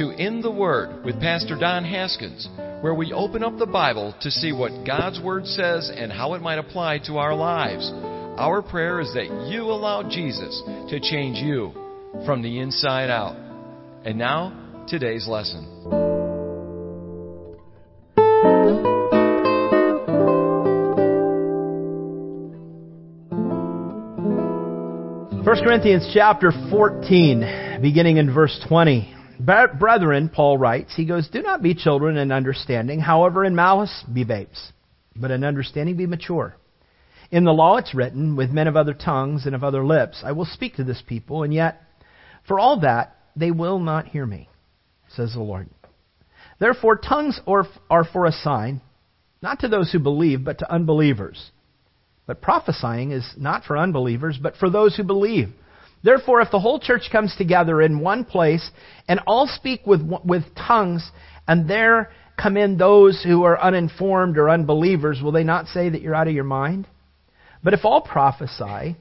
to In the Word with Pastor Don Haskins, where we open up the Bible to see what God's Word says and how it might apply to our lives. Our prayer is that you allow Jesus to change you from the inside out. And now, today's lesson. 1 Corinthians chapter 14, beginning in verse 20. Brethren, Paul writes, he goes, Do not be children in understanding, however, in malice be babes, but in understanding be mature. In the law it's written, With men of other tongues and of other lips I will speak to this people, and yet, for all that, they will not hear me, says the Lord. Therefore, tongues are for a sign, not to those who believe, but to unbelievers. But prophesying is not for unbelievers, but for those who believe. Therefore, if the whole church comes together in one place and all speak with, with tongues, and there come in those who are uninformed or unbelievers, will they not say that you're out of your mind? But if all prophesy,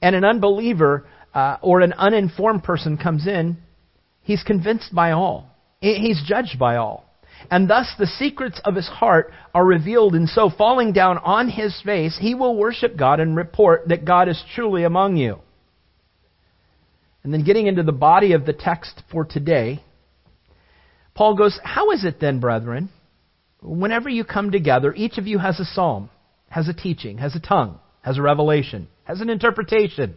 and an unbeliever uh, or an uninformed person comes in, he's convinced by all. He's judged by all and thus the secrets of his heart are revealed, and so falling down on his face, he will worship God and report that God is truly among you. And then getting into the body of the text for today, Paul goes, How is it then, brethren? Whenever you come together, each of you has a psalm, has a teaching, has a tongue, has a revelation, has an interpretation.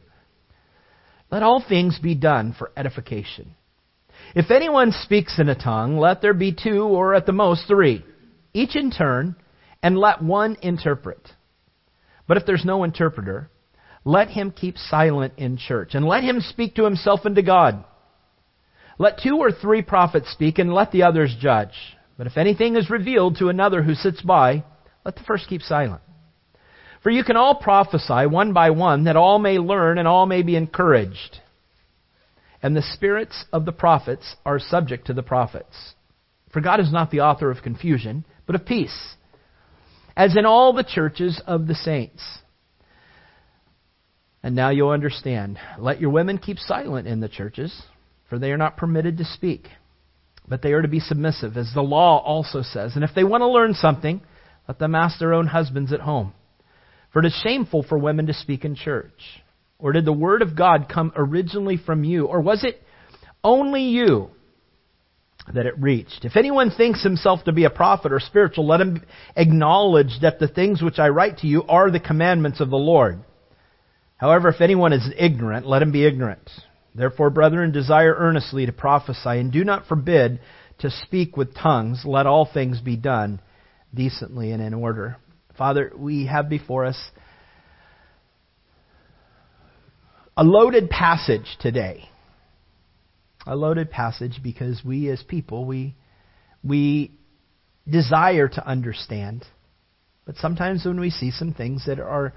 Let all things be done for edification. If anyone speaks in a tongue, let there be two or at the most three, each in turn, and let one interpret. But if there's no interpreter, let him keep silent in church, and let him speak to himself and to God. Let two or three prophets speak, and let the others judge. But if anything is revealed to another who sits by, let the first keep silent. For you can all prophesy one by one, that all may learn and all may be encouraged and the spirits of the prophets are subject to the prophets. For God is not the author of confusion, but of peace, as in all the churches of the saints. And now you'll understand. Let your women keep silent in the churches, for they are not permitted to speak, but they are to be submissive, as the law also says. And if they want to learn something, let them ask their own husbands at home. For it is shameful for women to speak in church. Or did the Word of God come originally from you? Or was it only you that it reached? If anyone thinks himself to be a prophet or spiritual, let him acknowledge that the things which I write to you are the commandments of the Lord. However, if anyone is ignorant, let him be ignorant. Therefore, brethren, desire earnestly to prophesy, and do not forbid to speak with tongues. Let all things be done decently and in order. Father, we have before us a loaded passage today. A loaded passage because we as people, we, we desire to understand. But sometimes when we see some things that are,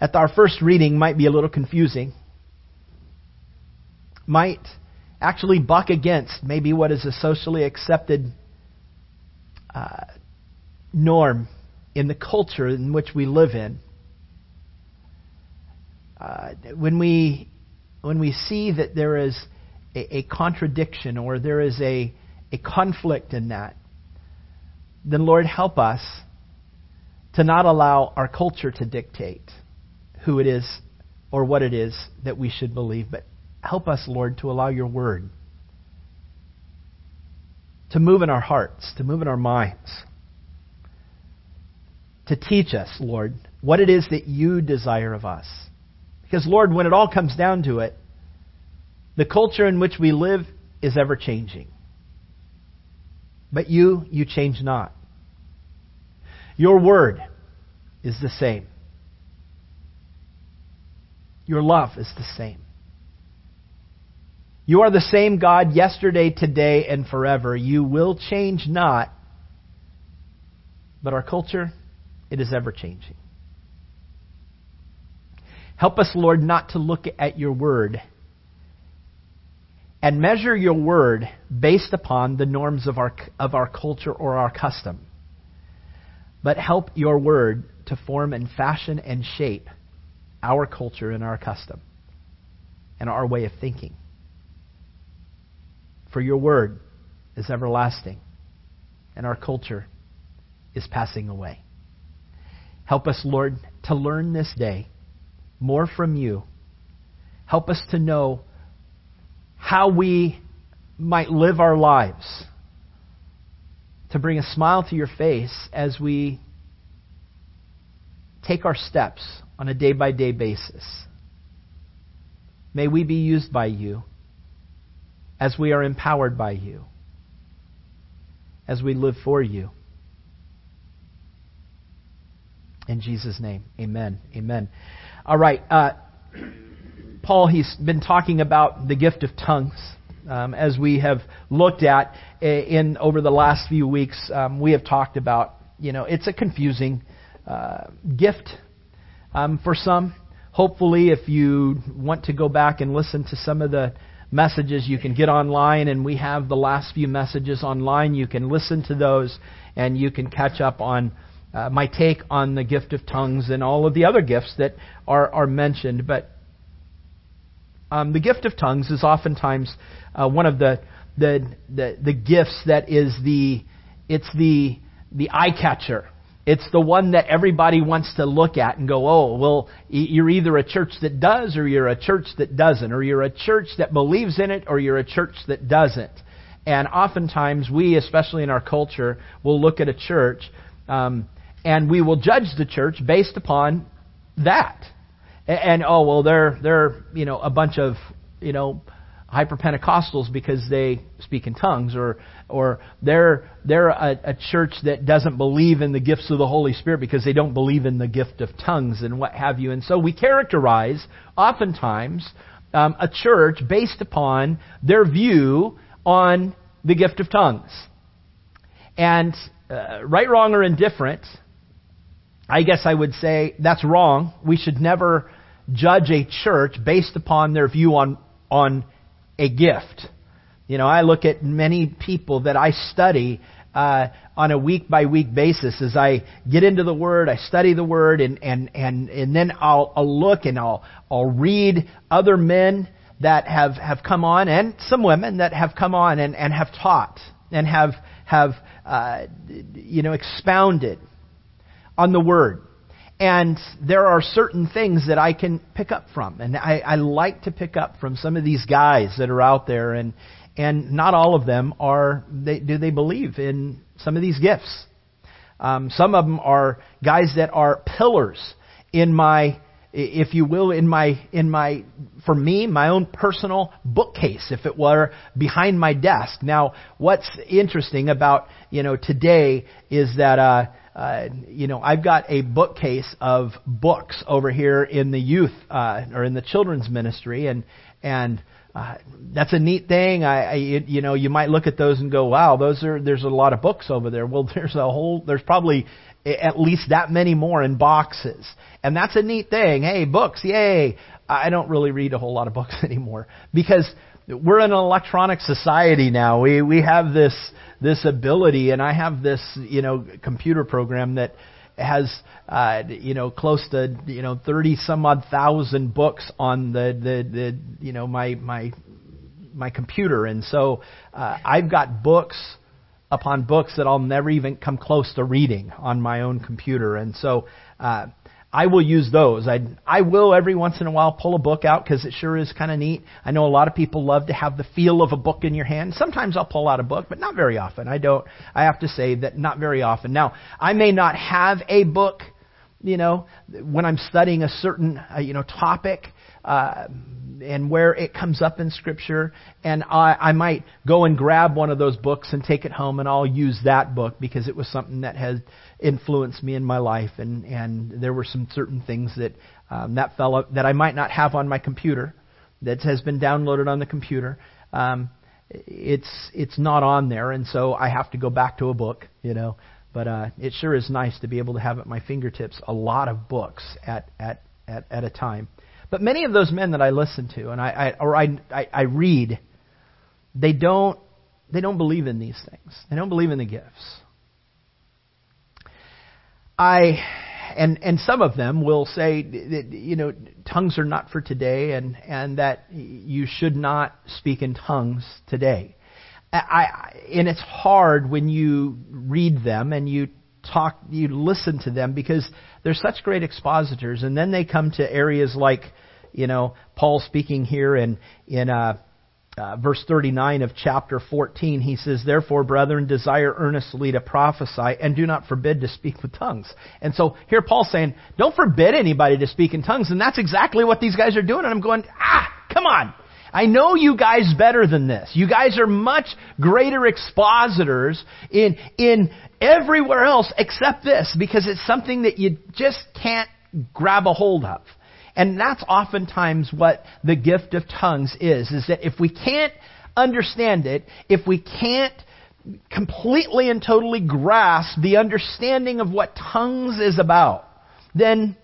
at our first reading, might be a little confusing, might actually buck against maybe what is a socially accepted uh, norm in the culture in which we live in. Uh, when we when we see that there is a, a contradiction or there is a a conflict in that, then Lord help us to not allow our culture to dictate who it is or what it is that we should believe, but help us, Lord, to allow your word to move in our hearts, to move in our minds, to teach us, Lord, what it is that you desire of us. Because, Lord, when it all comes down to it, the culture in which we live is ever changing. But you, you change not. Your word is the same. Your love is the same. You are the same God yesterday, today, and forever. You will change not. But our culture, it is ever changing. Help us, Lord, not to look at your word and measure your word based upon the norms of our, of our culture or our custom. But help your word to form and fashion and shape our culture and our custom and our way of thinking. For your word is everlasting, and our culture is passing away. Help us, Lord, to learn this day more from you. Help us to know how we might live our lives to bring a smile to your face as we take our steps on a day by day basis. May we be used by you as we are empowered by you, as we live for you. In Jesus' name, amen. Amen. All right. Uh, Paul, he's been talking about the gift of tongues. Um, as we have looked at in over the last few weeks, um, we have talked about, you know, it's a confusing uh, gift um, for some. Hopefully, if you want to go back and listen to some of the messages, you can get online, and we have the last few messages online. You can listen to those, and you can catch up on uh, my take on the gift of tongues and all of the other gifts that are, are mentioned. But um, the gift of tongues is oftentimes uh, one of the, the, the the gifts that is the it's the the eye catcher. It's the one that everybody wants to look at and go, oh, well, you're either a church that does or you're a church that doesn't, or you're a church that believes in it or you're a church that doesn't. And oftentimes, we, especially in our culture, will look at a church um, and we will judge the church based upon that. And, and oh well, they're they're you know a bunch of you know hyper Pentecostals because they speak in tongues, or or they're they're a, a, church that doesn't believe in the gifts of the Holy Spirit because they don't believe in the gift of tongues and what have you. And so we characterize oftentimes um, a church based upon their view on the gift of tongues. And uh, right, wrong, or indifferent, I guess I would say that's wrong. We should never judge a church based upon their view on, on a gift. You know, I look at many people that I study uh, on a week by week basis as I get into the Word, I study the Word, and and and and then I'll, I'll look and I'll I'll read other men that have have come on and some women that have come on and and have taught and have have uh, you know expounded on the Word. And there are certain things that I can pick up from. And I, I like to pick up from some of these guys that are out there. And, and not all of them are, they, do they believe in some of these gifts? Um, some of them are guys that are pillars in my, if you will, in my, in my, for me, my own personal bookcase, if it were behind my desk. Now, what's interesting about, you know, today is that, uh, uh, you know, I've got a bookcase of books over here in the youth uh, or in the children's ministry, and and uh, that's a neat thing. I, I, you know, you might look at those and go, "Wow, those are there's a lot of books over there." Well, there's a whole, there's probably at least that many more in boxes, and that's a neat thing. Hey, books, yay! I don't really read a whole lot of books anymore because we're in an electronic society now. We we have this this ability, and I have this you know computer program that has uh, you know close to you know thirty some odd thousand books on the the, the you know my my my computer, and so uh, I've got books upon books that I'll never even come close to reading on my own computer, and so. Uh, I will use those. I I will every once in a while pull a book out because it sure is kind of neat. I know a lot of people love to have the feel of a book in your hand. Sometimes I'll pull out a book, but not very often. I don't. I have to say that not very often. Now I may not have a book, you know, when I'm studying a certain uh, you know topic. Uh, and where it comes up in Scripture, and I, I might go and grab one of those books and take it home, and I'll use that book because it was something that has influenced me in my life, and and there were some certain things that um, that fellow that I might not have on my computer, that has been downloaded on the computer. Um, it's it's not on there, and so I have to go back to a book, you know. But uh, it sure is nice to be able to have at my fingertips a lot of books at at at, at a time. But many of those men that I listen to and I, I or I, I I read, they don't they don't believe in these things. They don't believe in the gifts. I and and some of them will say that you know tongues are not for today and and that you should not speak in tongues today. I, and it's hard when you read them and you talk, you listen to them because they're such great expositors, and then they come to areas like, you know, Paul speaking here in in uh, uh, verse 39 of chapter 14, he says, Therefore, brethren, desire earnestly to prophesy, and do not forbid to speak with tongues. And so here Paul's saying, Don't forbid anybody to speak in tongues, and that's exactly what these guys are doing. And I'm going, Ah, come on. I know you guys better than this. You guys are much greater expositors in, in everywhere else except this, because it's something that you just can't grab a hold of. And that's oftentimes what the gift of tongues is, is that if we can't understand it, if we can't completely and totally grasp the understanding of what tongues is about, then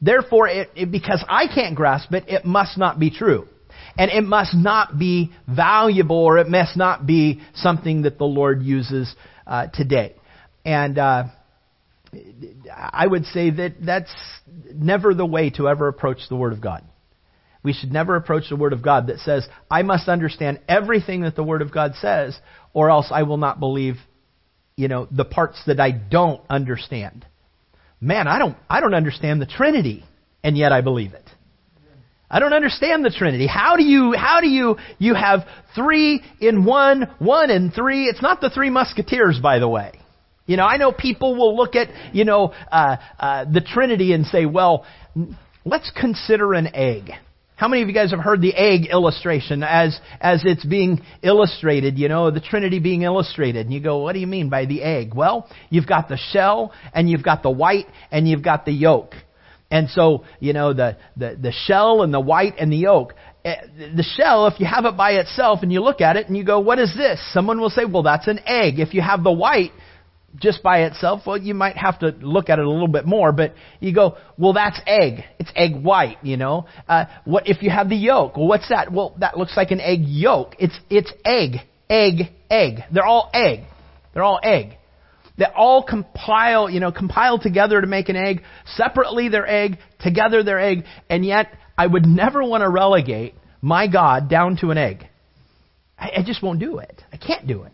therefore, it, it, because I can't grasp it, it must not be true. And it must not be valuable or it must not be something that the Lord uses uh, today. And uh, I would say that that's never the way to ever approach the Word of God. We should never approach the Word of God that says, I must understand everything that the Word of God says, or else I will not believe, you know, the parts that I don't understand. Man, I don't, I don't understand the Trinity, and yet I believe it. I don't understand the Trinity. How do you, how do you, you have three in one, one in three? It's not the three musketeers, by the way. You know, I know people will look at, you know, uh, uh, the Trinity and say, well, let's consider an egg. How many of you guys have heard the egg illustration as, as it's being illustrated, you know, the Trinity being illustrated? And you go, what do you mean by the egg? Well, you've got the shell, and you've got the white, and you've got the yolk. And so, you know, the, the, the shell and the white and the yolk. Eh, the shell, if you have it by itself and you look at it and you go, what is this? Someone will say, well, that's an egg. If you have the white, just by itself, well, you might have to look at it a little bit more, but you go, well, that's egg. It's egg white, you know. Uh, what if you have the yolk? Well, what's that? Well, that looks like an egg yolk. It's it's egg, egg, egg. They're all egg. They're all egg. They all compile, you know, compile together to make an egg. Separately, they're egg. Together, they're egg. And yet, I would never want to relegate my God down to an egg. I, I just won't do it. I can't do it.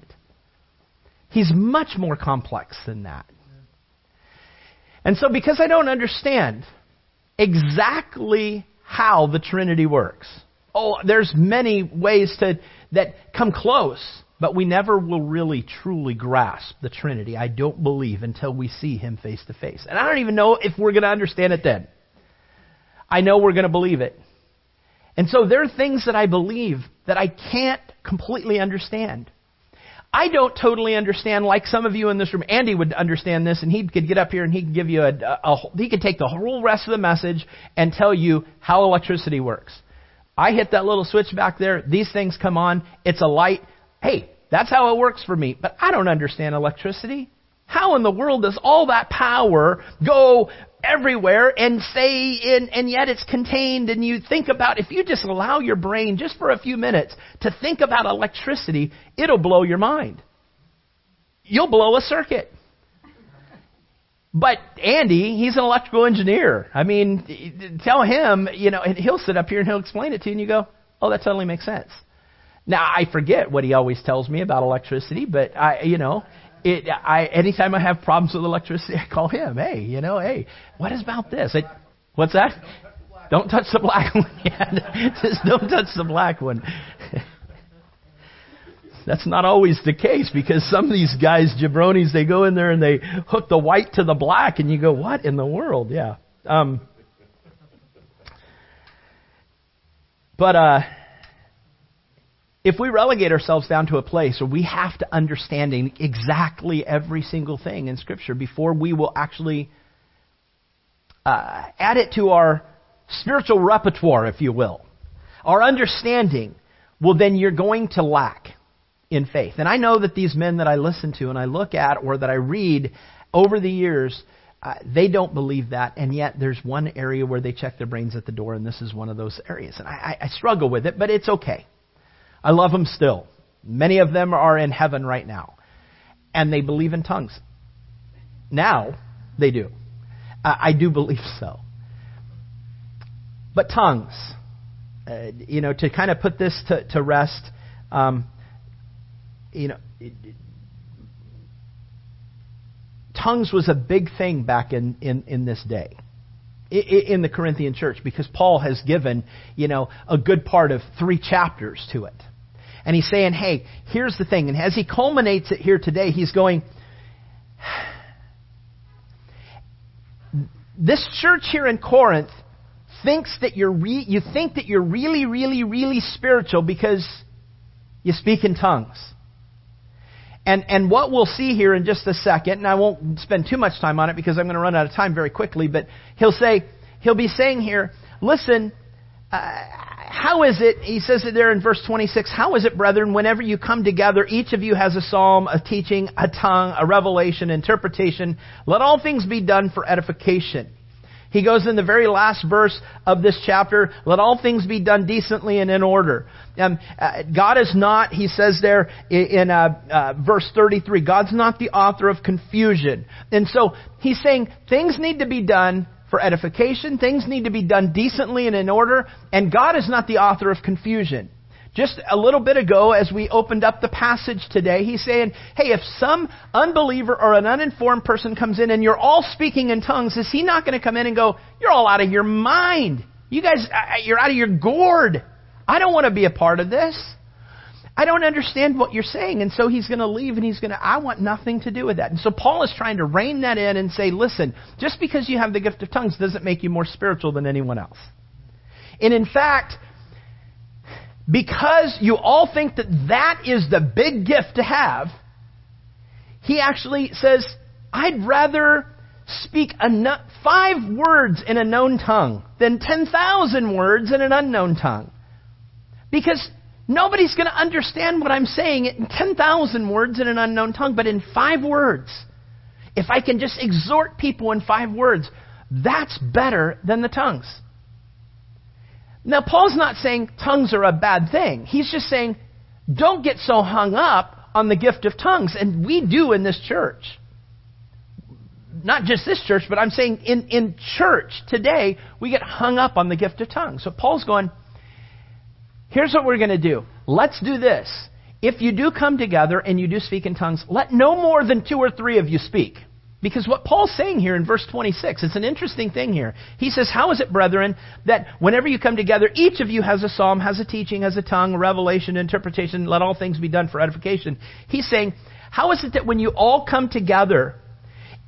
He's much more complex than that. And so, because I don't understand exactly how the Trinity works, oh, there's many ways to, that come close, but we never will really truly grasp the Trinity, I don't believe, until we see Him face to face. And I don't even know if we're going to understand it then. I know we're going to believe it. And so there are things that I believe that I can't completely understand. I don't totally understand, like some of you in this room. Andy would understand this, and he could get up here and he could give you a, a, a he could take the whole rest of the message and tell you how electricity works. I hit that little switch back there. These things come on. It's a light. Hey, that's how it works for me. But I don't understand electricity. How in the world does all that power go everywhere and say in, and yet it's contained and you think about if you just allow your brain just for a few minutes to think about electricity it'll blow your mind you'll blow a circuit but Andy, he's an electrical engineer. I mean, tell him, you know, and he'll sit up here and he'll explain it to you, and you go, "Oh, that totally makes sense." Now I forget what he always tells me about electricity, but I, you know, it, I, anytime I have problems with electricity, I call him. Hey, you know, hey, what is about this? What's that? Don't touch the black one. yeah, just don't touch the black one. That's not always the case because some of these guys, jabronis, they go in there and they hook the white to the black, and you go, "What in the world?" Yeah. Um, but uh, if we relegate ourselves down to a place where we have to understanding exactly every single thing in Scripture before we will actually uh, add it to our spiritual repertoire, if you will, our understanding, well, then you're going to lack in faith. And I know that these men that I listen to and I look at or that I read over the years, uh, they don't believe that, and yet there's one area where they check their brains at the door, and this is one of those areas. And I, I struggle with it, but it's okay. I love them still. Many of them are in heaven right now. And they believe in tongues. Now, they do. I, I do believe so. But tongues, uh, you know, to kind of put this to, to rest, um, you know, tongues was a big thing back in, in, in this day in the Corinthian church because Paul has given, you know, a good part of three chapters to it. And he's saying, hey, here's the thing. And as he culminates it here today, he's going, this church here in Corinth thinks that you're re- you think that you're really, really, really spiritual because you speak in tongues. And, and what we'll see here in just a second, and I won't spend too much time on it because I'm going to run out of time very quickly, but he'll say, he'll be saying here, listen, uh, how is it, he says it there in verse 26, how is it, brethren, whenever you come together, each of you has a psalm, a teaching, a tongue, a revelation, interpretation, let all things be done for edification. He goes in the very last verse of this chapter, let all things be done decently and in order. Um, uh, God is not, he says there in, in uh, uh, verse 33, God's not the author of confusion. And so he's saying things need to be done for edification, things need to be done decently and in order, and God is not the author of confusion. Just a little bit ago, as we opened up the passage today, he's saying, hey, if some unbeliever or an uninformed person comes in and you're all speaking in tongues, is he not going to come in and go, you're all out of your mind? You guys, uh, uh, you're out of your gourd. I don't want to be a part of this. I don't understand what you're saying. And so he's going to leave and he's going to, I want nothing to do with that. And so Paul is trying to rein that in and say, listen, just because you have the gift of tongues doesn't make you more spiritual than anyone else. And in fact, because you all think that that is the big gift to have, he actually says, I'd rather speak five words in a known tongue than 10,000 words in an unknown tongue. Because nobody's going to understand what I'm saying in 10,000 words in an unknown tongue, but in five words. If I can just exhort people in five words, that's better than the tongues. Now, Paul's not saying tongues are a bad thing. He's just saying, don't get so hung up on the gift of tongues. And we do in this church. Not just this church, but I'm saying in, in church today, we get hung up on the gift of tongues. So Paul's going, here's what we're going to do. Let's do this. If you do come together and you do speak in tongues, let no more than two or three of you speak. Because what Paul's saying here in verse 26, it's an interesting thing here. He says, How is it, brethren, that whenever you come together, each of you has a psalm, has a teaching, has a tongue, a revelation, interpretation, let all things be done for edification. He's saying, How is it that when you all come together,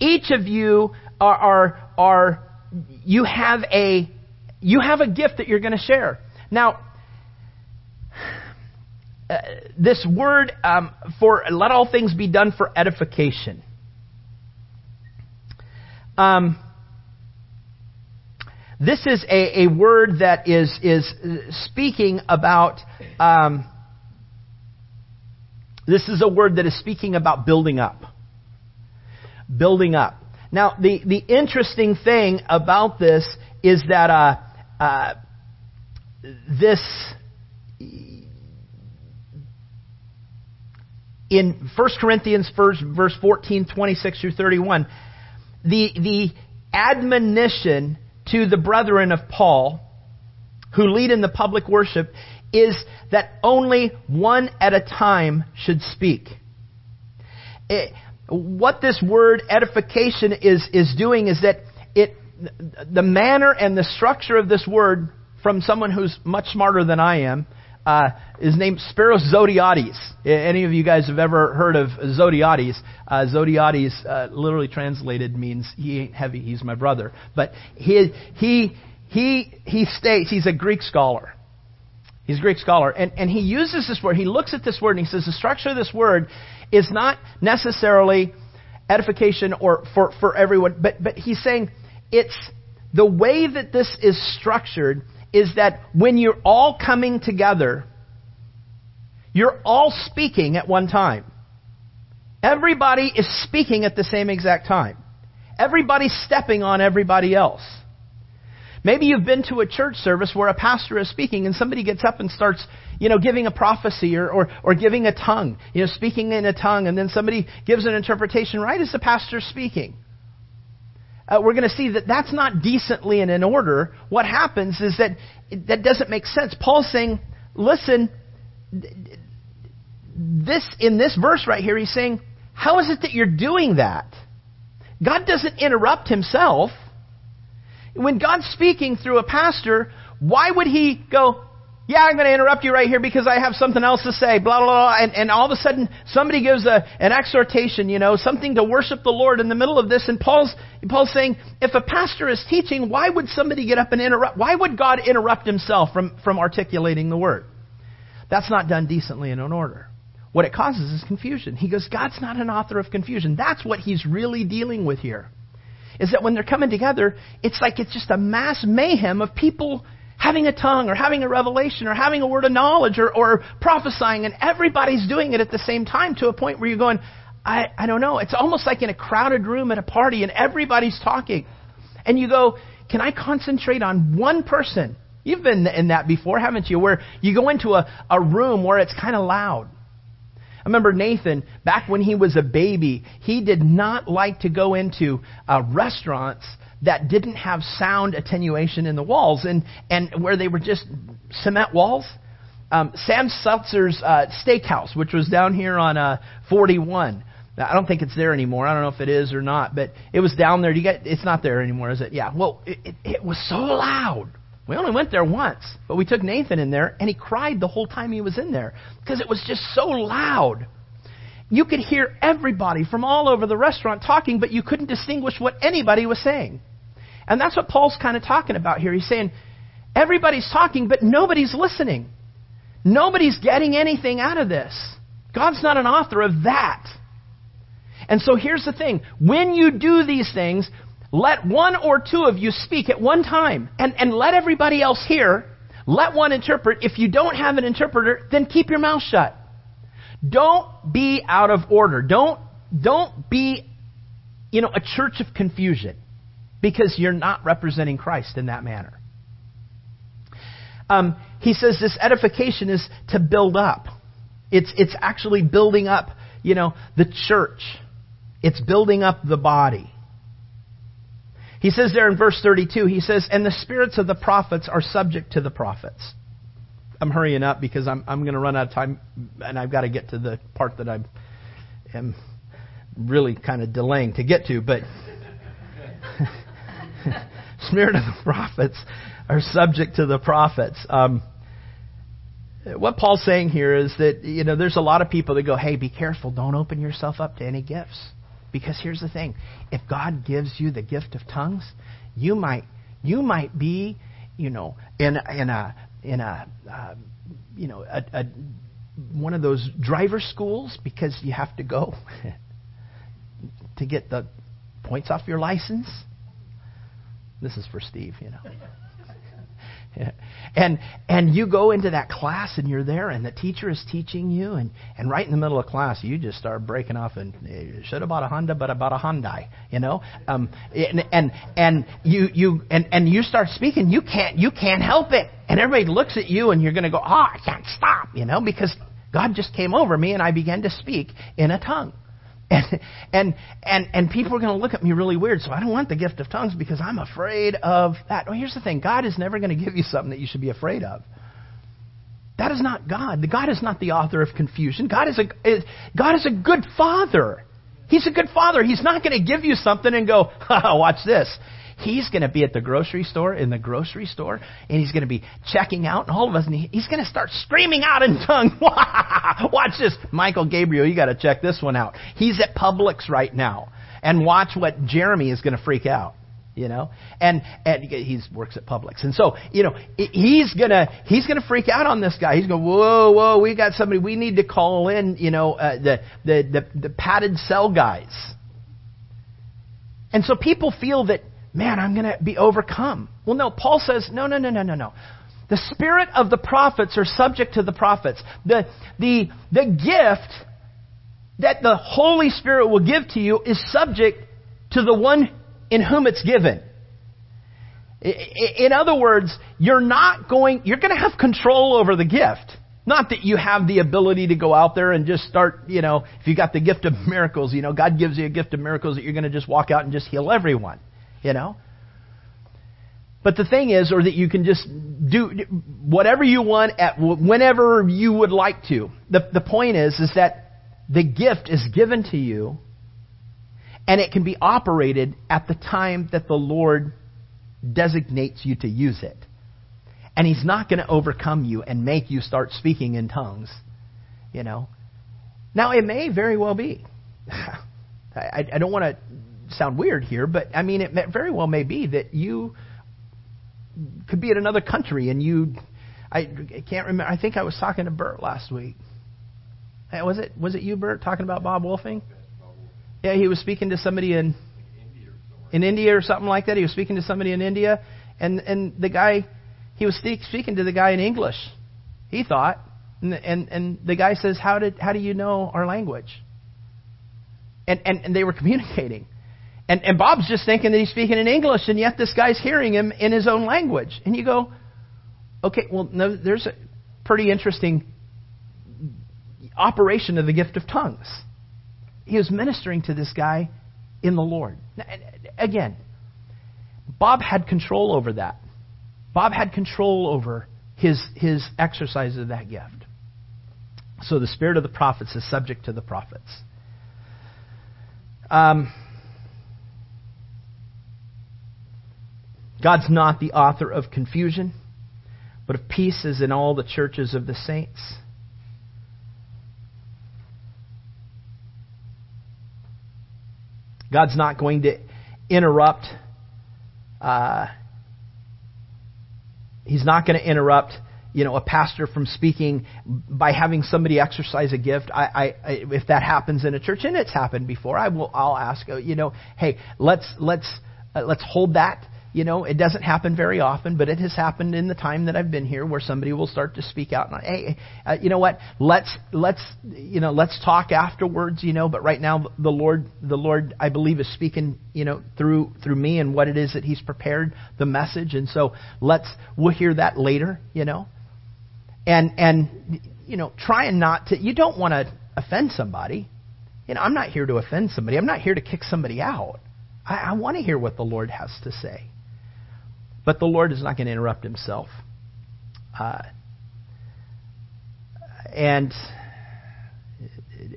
each of you are, are, are you have a, you have a gift that you're going to share. Now, uh, this word um, for let all things be done for edification. Um, this is a, a, word that is, is speaking about, um, this is a word that is speaking about building up. Building up. Now, the, the interesting thing about this is that uh, uh, this, in 1 Corinthians verse, verse 14, 26 through 31, the, the admonition to the brethren of Paul who lead in the public worship is that only one at a time should speak. It, what this word edification is, is doing is that it, the manner and the structure of this word from someone who's much smarter than I am uh, is named Spiros Zodhiates. Any of you guys have ever heard of Zodhiates? Uh, Zodhiates, uh, literally translated, means he ain't heavy, he's my brother. But he, he, he, he states he's a Greek scholar. He's a Greek scholar. And, and he uses this word, he looks at this word and he says the structure of this word is not necessarily edification or for, for everyone, but, but he's saying it's the way that this is structured is that when you're all coming together, you're all speaking at one time. Everybody is speaking at the same exact time. Everybody's stepping on everybody else. Maybe you've been to a church service where a pastor is speaking and somebody gets up and starts, you know, giving a prophecy or, or, or giving a tongue, you know, speaking in a tongue, and then somebody gives an interpretation right as the pastor's speaking uh, we're going to see that that's not decently and in order. What happens is that that doesn't make sense. Paul's saying, listen, this in this verse right here, he's saying, How is it that you're doing that? God doesn't interrupt himself. When God's speaking through a pastor, why would he go, yeah, I'm going to interrupt you right here because I have something else to say, blah, blah, blah. And, and all of a sudden, somebody gives a, an exhortation, you know, something to worship the Lord in the middle of this. And Paul's, Paul's saying, if a pastor is teaching, why would somebody get up and interrupt? Why would God interrupt himself from, from articulating the word? That's not done decently and in order. What it causes is confusion. He goes, God's not an author of confusion. That's what he's really dealing with here. Is that when they're coming together, it's like it's just a mass mayhem of people having a tongue or having a revelation or having a word of knowledge or, or prophesying, and everybody's doing it at the same time to a point where you're going, I, I don't know. It's almost like in a crowded room at a party and everybody's talking. And you go, can I concentrate on one person? You've been in that before, haven't you? Where you go into a, a room where it's kind of loud. I remember Nathan, back when he was a baby, he did not like to go into uh, restaurants that didn't have sound attenuation in the walls and, and where they were just cement walls. Um, Sam Seltzer's uh, Steakhouse, which was down here on uh, 41. I don't think it's there anymore. I don't know if it is or not, but it was down there. Do you get? It's not there anymore, is it? Yeah. Well, it, it, it was so loud. We only went there once, but we took Nathan in there, and he cried the whole time he was in there because it was just so loud. You could hear everybody from all over the restaurant talking, but you couldn't distinguish what anybody was saying. And that's what Paul's kind of talking about here. He's saying everybody's talking, but nobody's listening. Nobody's getting anything out of this. God's not an author of that. And so here's the thing when you do these things, let one or two of you speak at one time and, and let everybody else hear. Let one interpret. If you don't have an interpreter, then keep your mouth shut. Don't be out of order. Don't, don't be, you know, a church of confusion because you're not representing Christ in that manner. Um, he says this edification is to build up. It's, it's actually building up, you know, the church. It's building up the body. He says there in verse 32, he says, And the spirits of the prophets are subject to the prophets. I'm hurrying up because I'm, I'm going to run out of time and I've got to get to the part that I am really kind of delaying to get to. But Spirit of the prophets are subject to the prophets. Um, what Paul's saying here is that you know there's a lot of people that go, "Hey, be careful! Don't open yourself up to any gifts." Because here's the thing: if God gives you the gift of tongues, you might you might be, you know, in in a in a uh, you know a, a one of those driver schools because you have to go to get the points off your license this is for Steve, you know. And and you go into that class and you're there and the teacher is teaching you and, and right in the middle of class you just start breaking off and eh, should have bought a Honda but I bought a Hyundai, you know. Um, and and and you you and, and you start speaking you can't you can't help it and everybody looks at you and you're going to go oh I can't stop you know because God just came over me and I began to speak in a tongue. And, and, and, and people are going to look at me really weird, so I don't want the gift of tongues because I'm afraid of that. Well, here's the thing God is never going to give you something that you should be afraid of. That is not God. God is not the author of confusion. God is a, God is a good father. He's a good father. He's not going to give you something and go, "Ha! watch this. He's going to be at the grocery store, in the grocery store, and he's going to be checking out, and all of us, and he's going to start screaming out in tongues. watch this. Michael Gabriel, you got to check this one out. He's at Publix right now. And watch what Jeremy is going to freak out you know and and he works at Publix and so you know he's gonna he's gonna freak out on this guy he's going whoa whoa we got somebody we need to call in you know uh, the, the the the padded cell guys and so people feel that man, I'm going to be overcome. Well, no, Paul says, no, no, no, no, no, no. The spirit of the prophets are subject to the prophets. The, the, the gift that the Holy Spirit will give to you is subject to the one in whom it's given. In other words, you're not going, you're going to have control over the gift. Not that you have the ability to go out there and just start, you know, if you got the gift of miracles, you know, God gives you a gift of miracles that you're going to just walk out and just heal everyone you know? But the thing is, or that you can just do whatever you want at whenever you would like to. The, the point is, is that the gift is given to you and it can be operated at the time that the Lord designates you to use it. And He's not going to overcome you and make you start speaking in tongues. You know? Now, it may very well be. I, I don't want to sound weird here, but I mean, it very well may be that you could be in another country and you. I, I can't remember. I think I was talking to Bert last week. Was it was it you, Bert, talking about Bob Wolfing? Yeah, he was speaking to somebody in in India or something like that. He was speaking to somebody in India, and and the guy he was speaking to the guy in English. He thought, and and, and the guy says, "How did how do you know our language?" And and, and they were communicating. And, and Bob's just thinking that he's speaking in English, and yet this guy's hearing him in his own language. And you go, okay, well, no, there's a pretty interesting operation of the gift of tongues. He was ministering to this guy in the Lord. Again, Bob had control over that. Bob had control over his, his exercise of that gift. So the spirit of the prophets is subject to the prophets. Um, God's not the author of confusion, but of peace as in all the churches of the saints. God's not going to interrupt. Uh, he's not going to interrupt, you know, a pastor from speaking by having somebody exercise a gift. I, I, I, if that happens in a church, and it's happened before, I will. I'll ask, uh, you know, hey, let's let's uh, let's hold that you know, it doesn't happen very often, but it has happened in the time that I've been here where somebody will start to speak out. And, hey, uh, you know what? Let's let's you know let's talk afterwards. You know, but right now the Lord the Lord I believe is speaking you know through through me and what it is that He's prepared the message. And so let's we'll hear that later. You know, and and you know trying not to. You don't want to offend somebody. You know, I'm not here to offend somebody. I'm not here to kick somebody out. I, I want to hear what the Lord has to say. But the Lord is not going to interrupt himself. Uh, and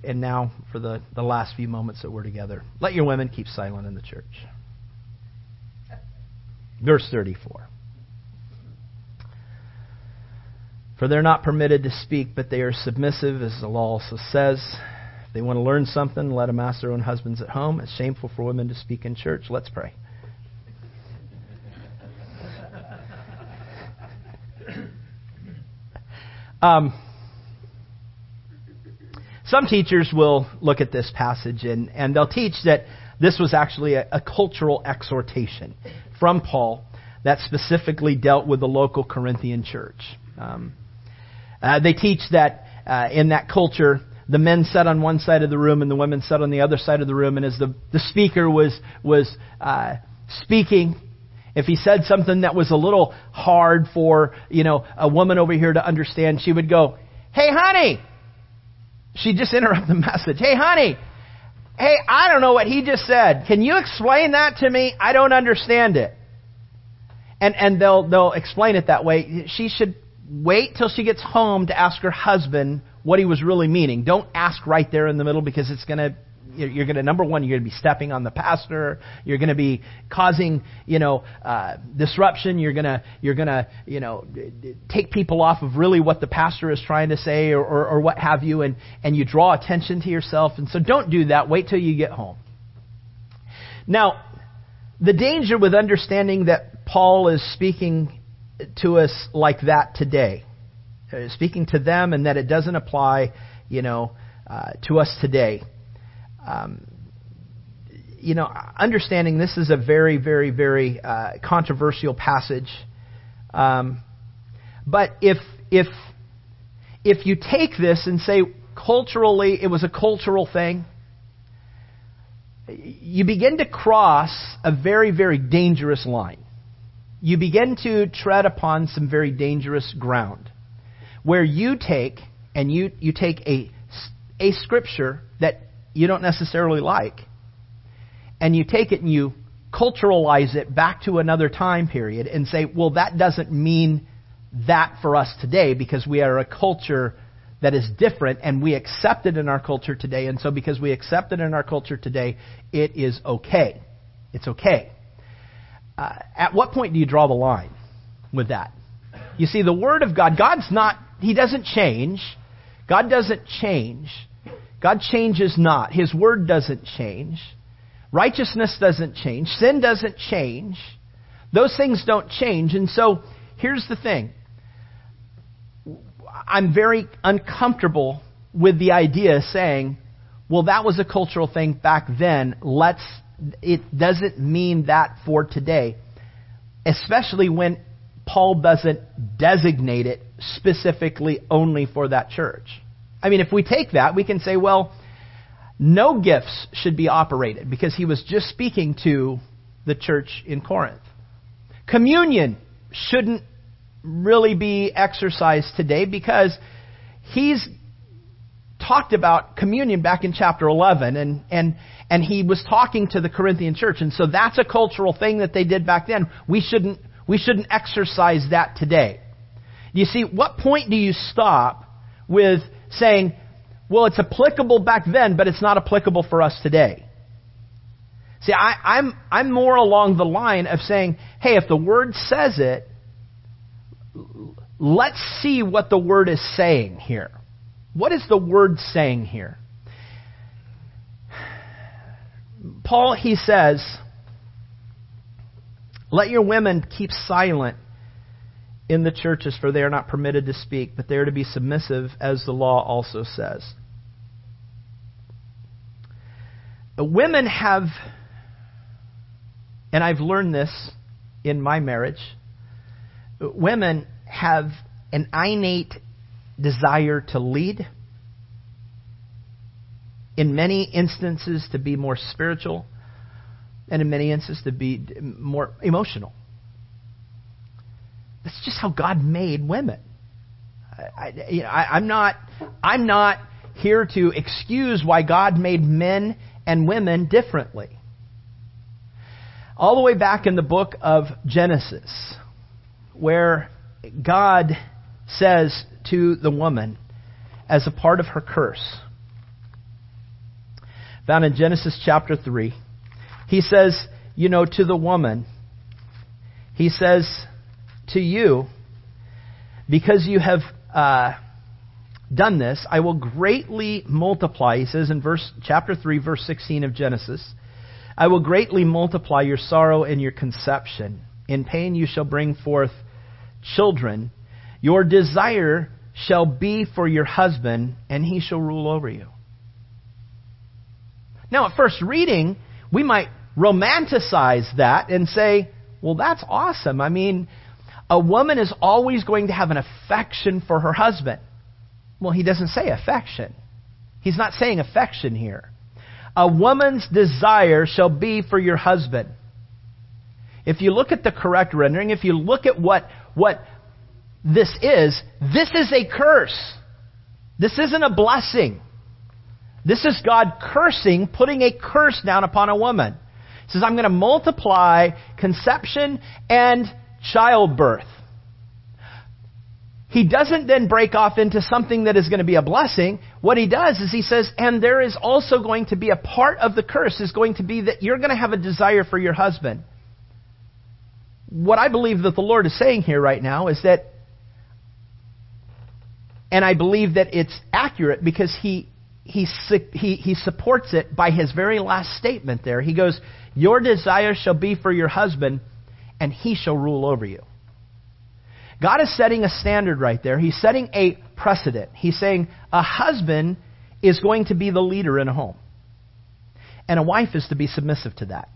and now for the, the last few moments that we're together. Let your women keep silent in the church. Verse 34. For they're not permitted to speak, but they are submissive, as the law also says. If they want to learn something, let them ask their own husbands at home. It's shameful for women to speak in church. Let's pray. Um, some teachers will look at this passage and, and they'll teach that this was actually a, a cultural exhortation from Paul that specifically dealt with the local Corinthian church. Um, uh, they teach that uh, in that culture, the men sat on one side of the room and the women sat on the other side of the room, and as the, the speaker was was uh, speaking, if he said something that was a little hard for, you know, a woman over here to understand, she would go, Hey, honey! She'd just interrupt the message. Hey, honey! Hey, I don't know what he just said. Can you explain that to me? I don't understand it. And, and they'll, they'll explain it that way. She should wait till she gets home to ask her husband what he was really meaning. Don't ask right there in the middle because it's going to you're going to number one you're going to be stepping on the pastor. You're going to be causing you know uh, disruption. You're going to you're going to you know take people off of really what the pastor is trying to say or, or, or what have you and and you draw attention to yourself. And so don't do that. Wait till you get home. Now the danger with understanding that paul is speaking to us like that today uh, speaking to them and that it doesn't apply you know uh, to us today um, you know, understanding this is a very, very, very uh, controversial passage. Um, but if if if you take this and say culturally it was a cultural thing, you begin to cross a very, very dangerous line. You begin to tread upon some very dangerous ground, where you take and you you take a a scripture that you don't necessarily like, and you take it and you culturalize it back to another time period and say, well, that doesn't mean that for us today because we are a culture that is different and we accept it in our culture today. And so because we accept it in our culture today, it is okay. It's okay. Uh, at what point do you draw the line with that? You see, the Word of God, God's not, He doesn't change. God doesn't change. God changes not. His Word doesn't change. Righteousness doesn't change. Sin doesn't change. Those things don't change. And so, here's the thing. I'm very uncomfortable with the idea saying, well, that was a cultural thing back then. Let's, it doesn't mean that for today. Especially when Paul doesn't designate it specifically only for that church. I mean, if we take that, we can say, well, no gifts should be operated because he was just speaking to the church in Corinth. Communion shouldn't really be exercised today because he's talked about communion back in chapter 11 and, and, and he was talking to the Corinthian church. And so that's a cultural thing that they did back then. We shouldn't, we shouldn't exercise that today. You see, what point do you stop with saying, well, it's applicable back then, but it's not applicable for us today? See, I, I'm, I'm more along the line of saying, hey, if the Word says it, let's see what the Word is saying here. What is the Word saying here? Paul, he says, let your women keep silent in the churches, for they are not permitted to speak, but they are to be submissive, as the law also says. Women have, and I've learned this in my marriage, women have an innate desire to lead, in many instances to be more spiritual, and in many instances to be more emotional. That's just how God made women. I, you know, I, I'm not. I'm not here to excuse why God made men and women differently. All the way back in the book of Genesis, where God says to the woman, as a part of her curse, found in Genesis chapter 3, he says, you know, to the woman, he says, to you, because you have uh, done this, I will greatly multiply, he says in verse chapter 3, verse 16 of Genesis, I will greatly multiply your sorrow and your conception. In pain you shall bring forth children. Your desire shall be for your husband, and he shall rule over you. Now, at first reading, we might romanticize that and say, well, that's awesome. I mean, a woman is always going to have an affection for her husband. Well, he doesn't say affection. He's not saying affection here. A woman's desire shall be for your husband. If you look at the correct rendering, if you look at what, what this is, this is a curse. This isn't a blessing. This is God cursing, putting a curse down upon a woman. He says, I'm going to multiply conception and childbirth. He doesn't then break off into something that is going to be a blessing. What he does is he says, and there is also going to be a part of the curse is going to be that you're going to have a desire for your husband. What I believe that the Lord is saying here right now is that, and I believe that it's accurate because he, he, he, he supports it by his very last statement there. He goes, Your desire shall be for your husband, and he shall rule over you. God is setting a standard right there. He's setting a precedent. He's saying a husband is going to be the leader in a home, and a wife is to be submissive to that.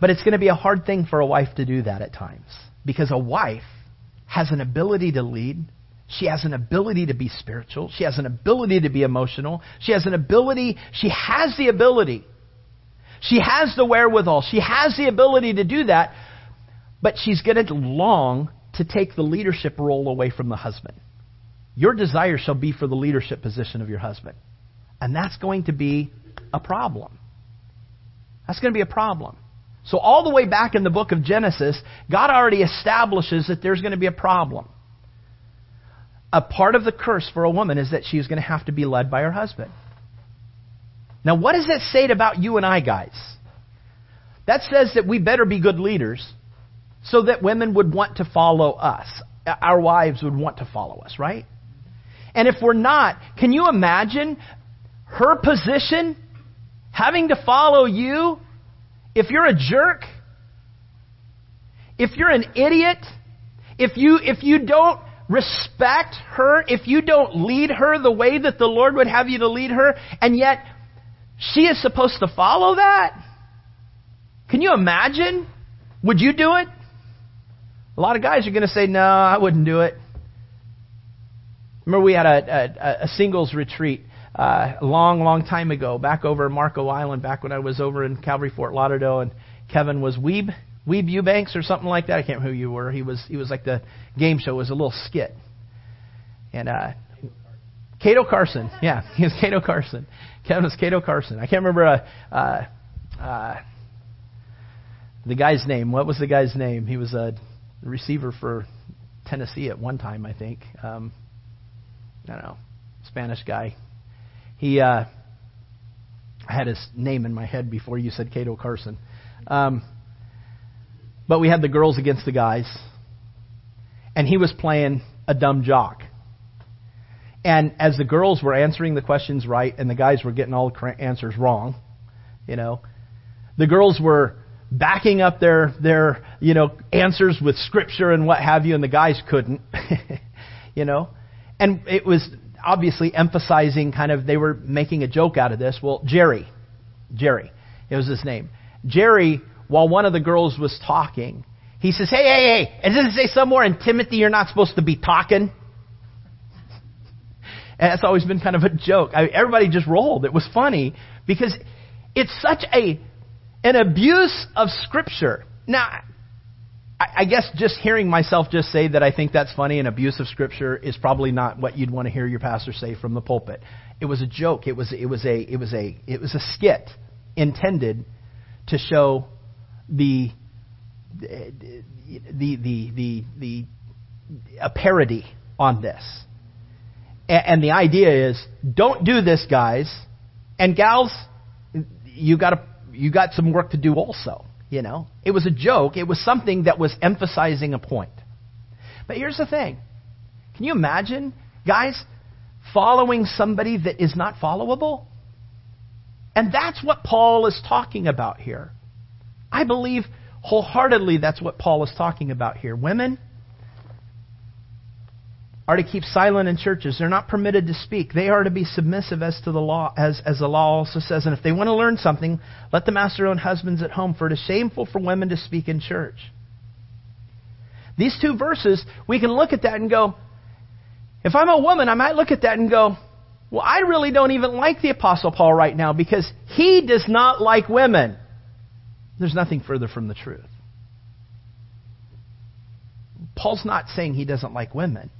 But it's going to be a hard thing for a wife to do that at times because a wife has an ability to lead. She has an ability to be spiritual. She has an ability to be emotional. She has an ability, she has the ability she has the wherewithal. She has the ability to do that, but she's going to long to take the leadership role away from the husband. Your desire shall be for the leadership position of your husband. And that's going to be a problem. That's going to be a problem. So, all the way back in the book of Genesis, God already establishes that there's going to be a problem. A part of the curse for a woman is that she's going to have to be led by her husband. Now, what does that say about you and I, guys? That says that we better be good leaders so that women would want to follow us. Uh, our wives would want to follow us, right? And if we're not, can you imagine her position having to follow you if you're a jerk, if you're an idiot, if you, if you don't respect her, if you don't lead her the way that the Lord would have you to lead her, and yet she is supposed to follow that? Can you imagine? Would you do it? A lot of guys are going to say, no, I wouldn't do it. Remember, we had a, a, a singles retreat uh, a long, long time ago, back over Marco Island, back when I was over in Calvary Fort Lauderdale, and Kevin was Weeb, Weeb Eubanks or something like that. I can't remember who you were. He was he was like the game show. It was a little skit, and uh, Cato Carson, yeah, he was Cato Carson. Kevin was Cato Carson. I can't remember uh, uh, uh, the guy's name. What was the guy's name? He was a receiver for Tennessee at one time, I think. Um, I don't know, Spanish guy. He, uh, I had his name in my head before you said Cato Carson. Um, but we had the girls against the guys, and he was playing a dumb jock. And as the girls were answering the questions right, and the guys were getting all the answers wrong, you know, the girls were backing up their their you know answers with scripture and what have you, and the guys couldn't, you know, and it was obviously emphasizing kind of, they were making a joke out of this. Well, Jerry, Jerry, it was his name. Jerry, while one of the girls was talking, he says, hey, hey, hey, does it say somewhere in Timothy you're not supposed to be talking? And that's always been kind of a joke. I everybody just rolled. It was funny because it's such a an abuse of Scripture. Now, I guess just hearing myself just say that I think that's funny and abuse of scripture is probably not what you'd want to hear your pastor say from the pulpit. It was a joke. It was it was a it was a it was a skit intended to show the the the the the, the a parody on this. And, the idea is don't do this guys and gals you got to you got some work to do also. You know, it was a joke. It was something that was emphasizing a point. But here's the thing. Can you imagine, guys, following somebody that is not followable? And that's what Paul is talking about here. I believe wholeheartedly that's what Paul is talking about here. Women, are to keep silent in churches. They're not permitted to speak. They are to be submissive as to the law, as, as the law also says. And if they want to learn something, let them ask their own husbands at home, for it is shameful for women to speak in church. These two verses, we can look at that and go, if I'm a woman, I might look at that and go, well, I really don't even like the Apostle Paul right now because he does not like women. There's nothing further from the truth. Paul's not saying he doesn't like women.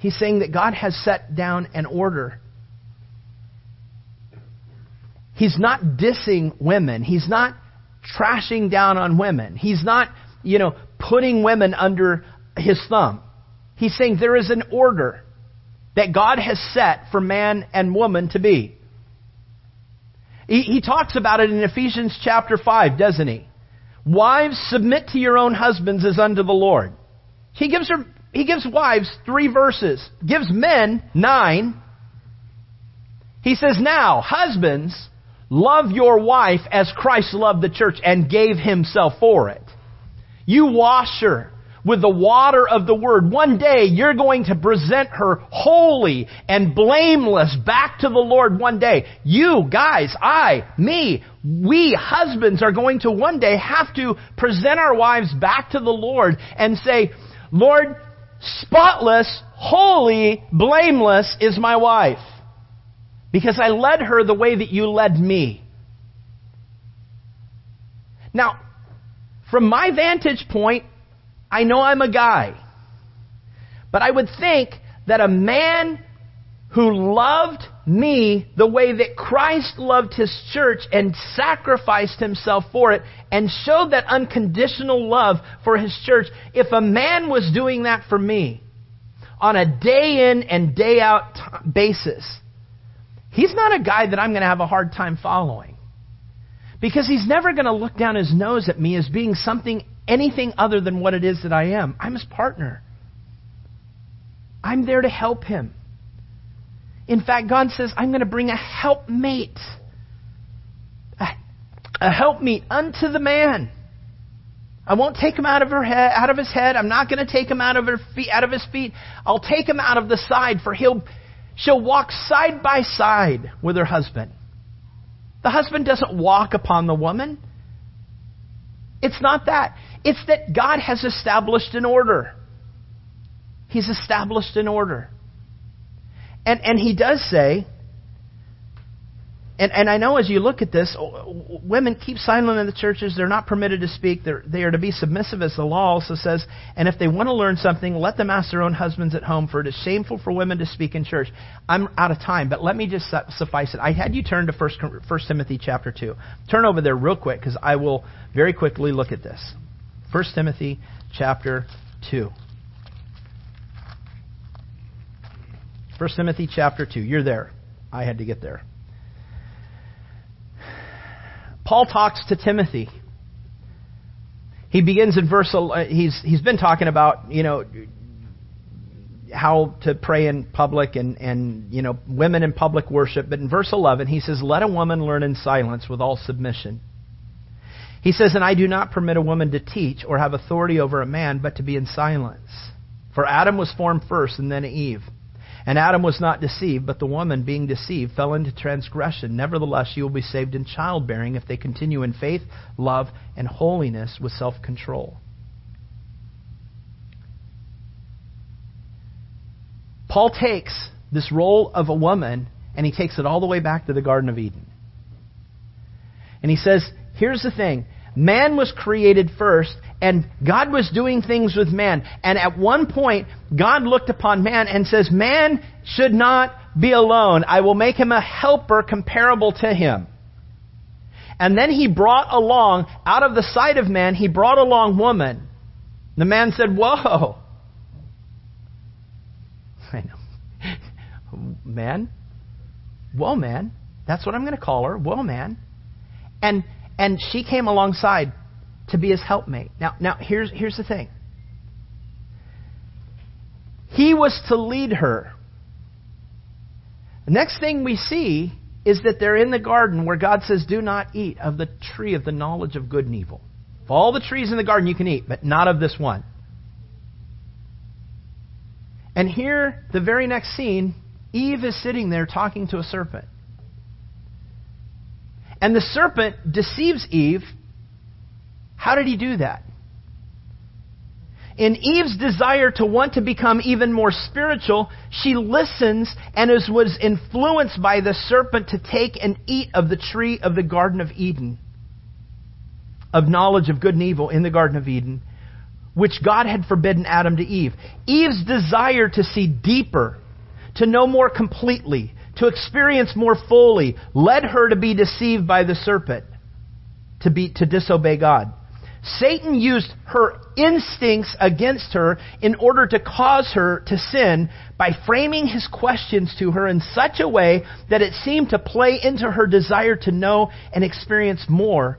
He's saying that God has set down an order. He's not dissing women. He's not trashing down on women. He's not, you know, putting women under his thumb. He's saying there is an order that God has set for man and woman to be. He, he talks about it in Ephesians chapter 5, doesn't he? Wives, submit to your own husbands as unto the Lord. He gives her he gives wives three verses, gives men nine. He says, Now, husbands, love your wife as Christ loved the church and gave himself for it. You wash her with the water of the word. One day you're going to present her holy and blameless back to the Lord one day. You, guys, I, me, we husbands are going to one day have to present our wives back to the Lord and say, Lord, spotless, holy, blameless is my wife. Because I led her the way that you led me. Now, from my vantage point, I know I'm a guy. But I would think that a man who loved me the way that Christ loved his church and sacrificed himself for it and showed that unconditional love for his church, if a man was doing that for me on a day in and day out basis, he's not a guy that I'm going to have a hard time following. Because he's never going to look down his nose at me as being something, anything other than what it is that I am. I'm his partner. I'm there to help him. In fact, God says, I'm going to bring a helpmate. A, helpmeet unto the man. I won't take him out of her head, out of his head. I'm not going to take him out of her feet, out of his feet. I'll take him out of the side, for he'll, she'll walk side by side with her husband. The husband doesn't walk upon the woman. It's not that. It's that God has established an order. He's established an order. And, and he does say, and, and I know as you look at this, women keep silent in the churches. They're not permitted to speak. They're, they are to be submissive, as the law also says. And if they want to learn something, let them ask their own husbands at home, for it is shameful for women to speak in church. I'm out of time, but let me just suffice it. I had you turn to 1, 1 Timothy chapter 2. Turn over there real quick, because I will very quickly look at this. 1 Timothy chapter 2. 1 Timothy chapter 2. You're there. I had to get there. Paul talks to Timothy. He begins in verse. Uh, he's he's been talking about you know how to pray in public and and you know women in public worship. But in verse 11 he says, "Let a woman learn in silence with all submission." He says, "And I do not permit a woman to teach or have authority over a man, but to be in silence. For Adam was formed first, and then Eve." And Adam was not deceived, but the woman, being deceived, fell into transgression. Nevertheless, she will be saved in childbearing if they continue in faith, love, and holiness with self control. Paul takes this role of a woman and he takes it all the way back to the Garden of Eden. And he says, here's the thing man was created first, and God was doing things with man. And at one point, God looked upon man and says, Man should not be alone. I will make him a helper comparable to him. And then he brought along, out of the sight of man, he brought along woman. The man said, Whoa. I know. Man? Whoa, man. That's what I'm going to call her. Whoa, man. And, and she came alongside to be his helpmate. Now, now here's, here's the thing. He was to lead her. The next thing we see is that they're in the garden where God says, Do not eat of the tree of the knowledge of good and evil. Of all the trees in the garden you can eat, but not of this one. And here, the very next scene, Eve is sitting there talking to a serpent. And the serpent deceives Eve how did he do that? In Eve's desire to want to become even more spiritual, she listens and is, was influenced by the serpent to take and eat of the tree of the Garden of Eden, of knowledge of good and evil in the Garden of Eden, which God had forbidden Adam to Eve. Eve's desire to see deeper, to know more completely, to experience more fully, led her to be deceived by the serpent, to, be, to disobey God. Satan used her instincts against her in order to cause her to sin by framing his questions to her in such a way that it seemed to play into her desire to know and experience more,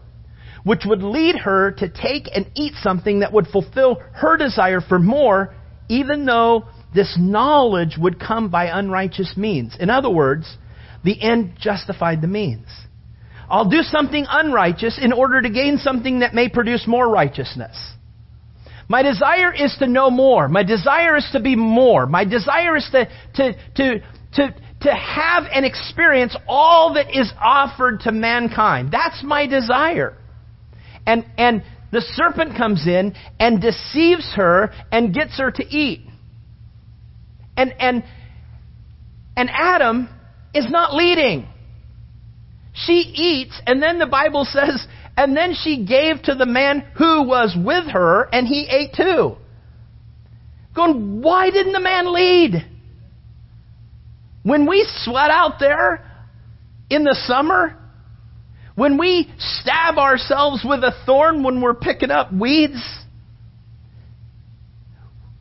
which would lead her to take and eat something that would fulfill her desire for more, even though this knowledge would come by unrighteous means. In other words, the end justified the means. I'll do something unrighteous in order to gain something that may produce more righteousness. My desire is to know more. My desire is to be more. My desire is to, to, to, to, to have and experience all that is offered to mankind. That's my desire. And, and the serpent comes in and deceives her and gets her to eat. And, and, and Adam is not leading. She eats, and then the Bible says, and then she gave to the man who was with her, and he ate too. Going, why didn't the man lead? When we sweat out there in the summer, when we stab ourselves with a thorn when we're picking up weeds,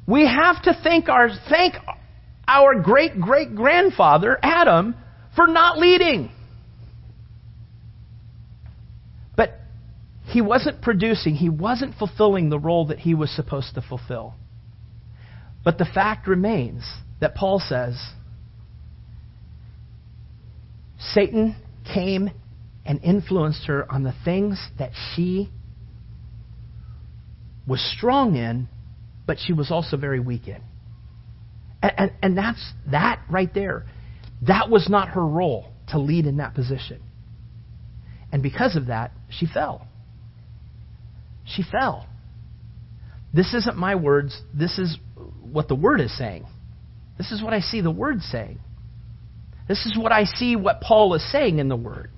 we have to thank our, thank our great great grandfather, Adam, for not leading. But he wasn't producing, he wasn't fulfilling the role that he was supposed to fulfill. But the fact remains that Paul says Satan came and influenced her on the things that she was strong in, but she was also very weak in. And, and, and, that's that right there. That was not her role to lead in that position. And because of that, she fell. She fell. This isn't my words. This is what the Word is saying. This is what I see the Word saying. This is what I see what Paul is saying in the Word.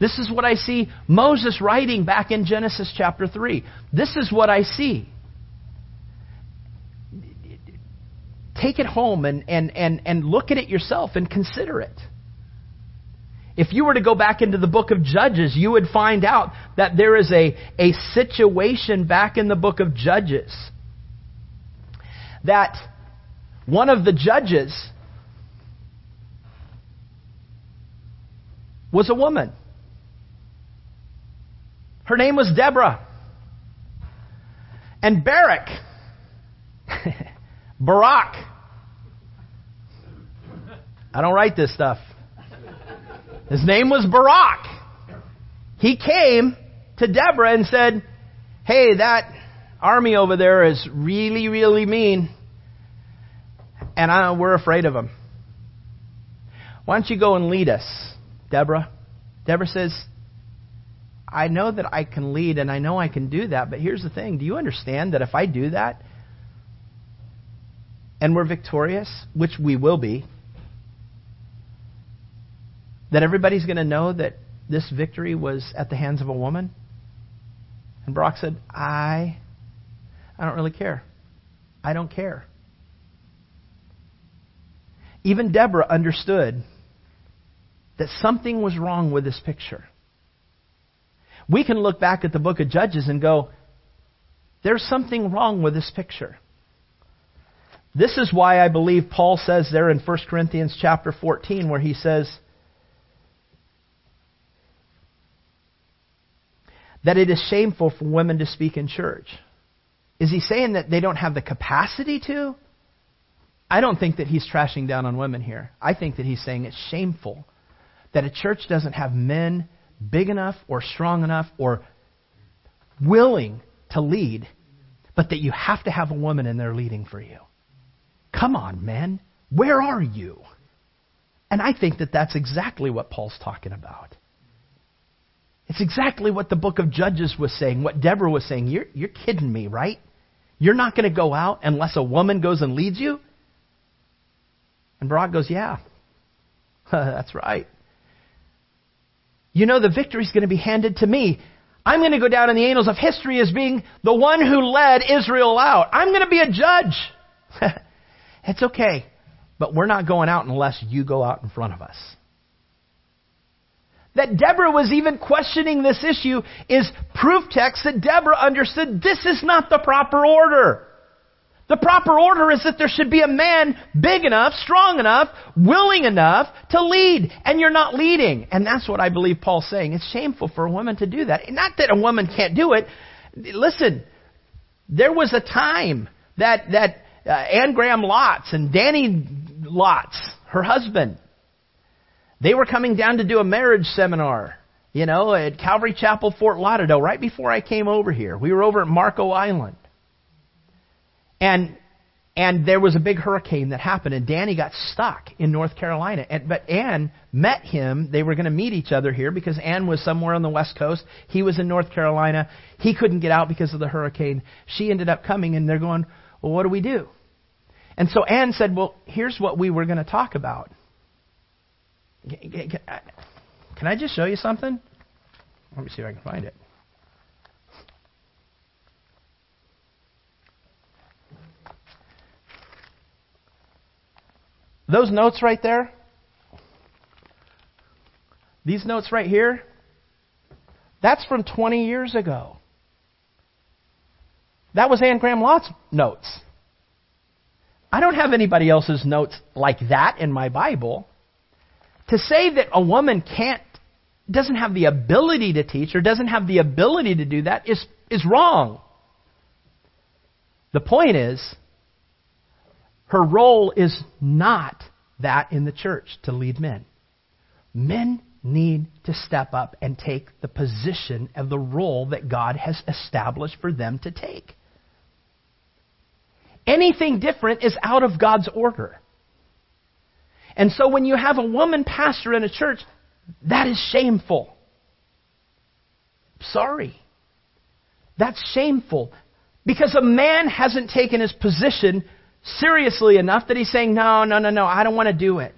This is what I see Moses writing back in Genesis chapter 3. This is what I see. Take it home and, and, and, and look at it yourself and consider it. If you were to go back into the book of Judges, you would find out that there is a, a situation back in the book of Judges that one of the judges was a woman. Her name was Deborah. And Barak, Barak, I don't write this stuff. His name was Barak. He came to Deborah and said, Hey, that army over there is really, really mean, and I, we're afraid of them. Why don't you go and lead us, Deborah? Deborah says, I know that I can lead and I know I can do that, but here's the thing. Do you understand that if I do that and we're victorious, which we will be, that everybody's going to know that this victory was at the hands of a woman? And Barak said, I I don't really care. I don't care. Even Deborah understood that something was wrong with this picture. We can look back at the book of Judges and go, there's something wrong with this picture. This is why I believe Paul says there in 1 Corinthians chapter 14 where he says that it is shameful for women to speak in church. Is he saying that they don't have the capacity to? I don't think that he's trashing down on women here. I think that he's saying it's shameful that a church doesn't have men big enough or strong enough or willing to lead, but that you have to have a woman in there leading for you. Come on, men. Where are you? And I think that that's exactly what Paul's talking about. It's exactly what the book of Judges was saying, what Deborah was saying. You're, you're kidding me, right? You're not going to go out unless a woman goes and leads you? And Barak goes, Yeah, that's right. You know, the victory's going to be handed to me. I'm going to go down in the annals of history as being the one who led Israel out. I'm going to be a judge. it's okay, but we're not going out unless you go out in front of us that Deborah was even questioning this issue is proof text that Deborah understood this is not the proper order. The proper order is that there should be a man big enough, strong enough, willing enough to lead, and you're not leading. And that's what I believe Paul's saying. It's shameful for a woman to do that. Not that a woman can't do it. Listen, there was a time that that uh, Anne Graham Lotz and Danny Lotz, her husband, they were coming down to do a marriage seminar, you know, at Calvary Chapel, Fort Lauderdale, right before I came over here. We were over at Marco Island. And and there was a big hurricane that happened, and Danny got stuck in North Carolina. And, but Anne met him. They were going to meet each other here because Anne was somewhere on the West Coast. He was in North Carolina. He couldn't get out because of the hurricane. She ended up coming, and they're going, Well, what do we do? And so Anne said, Well, here's what we were going to talk about. Can I just show you something? Let me see if I can find it. Those notes right there, These notes right here, that's from 20 years ago. That was Anne Graham Lotz notes. I don't have anybody else's notes like that in my Bible. To say that a woman can't, doesn't have the ability to teach or doesn't have the ability to do that is, is wrong. The point is, her role is not that in the church to lead men. Men need to step up and take the position of the role that God has established for them to take. Anything different is out of God's order. And so when you have a woman pastor in a church, that is shameful. Sorry. That's shameful. Because a man hasn't taken his position seriously enough that he's saying, no, no, no, no, I don't want to do it.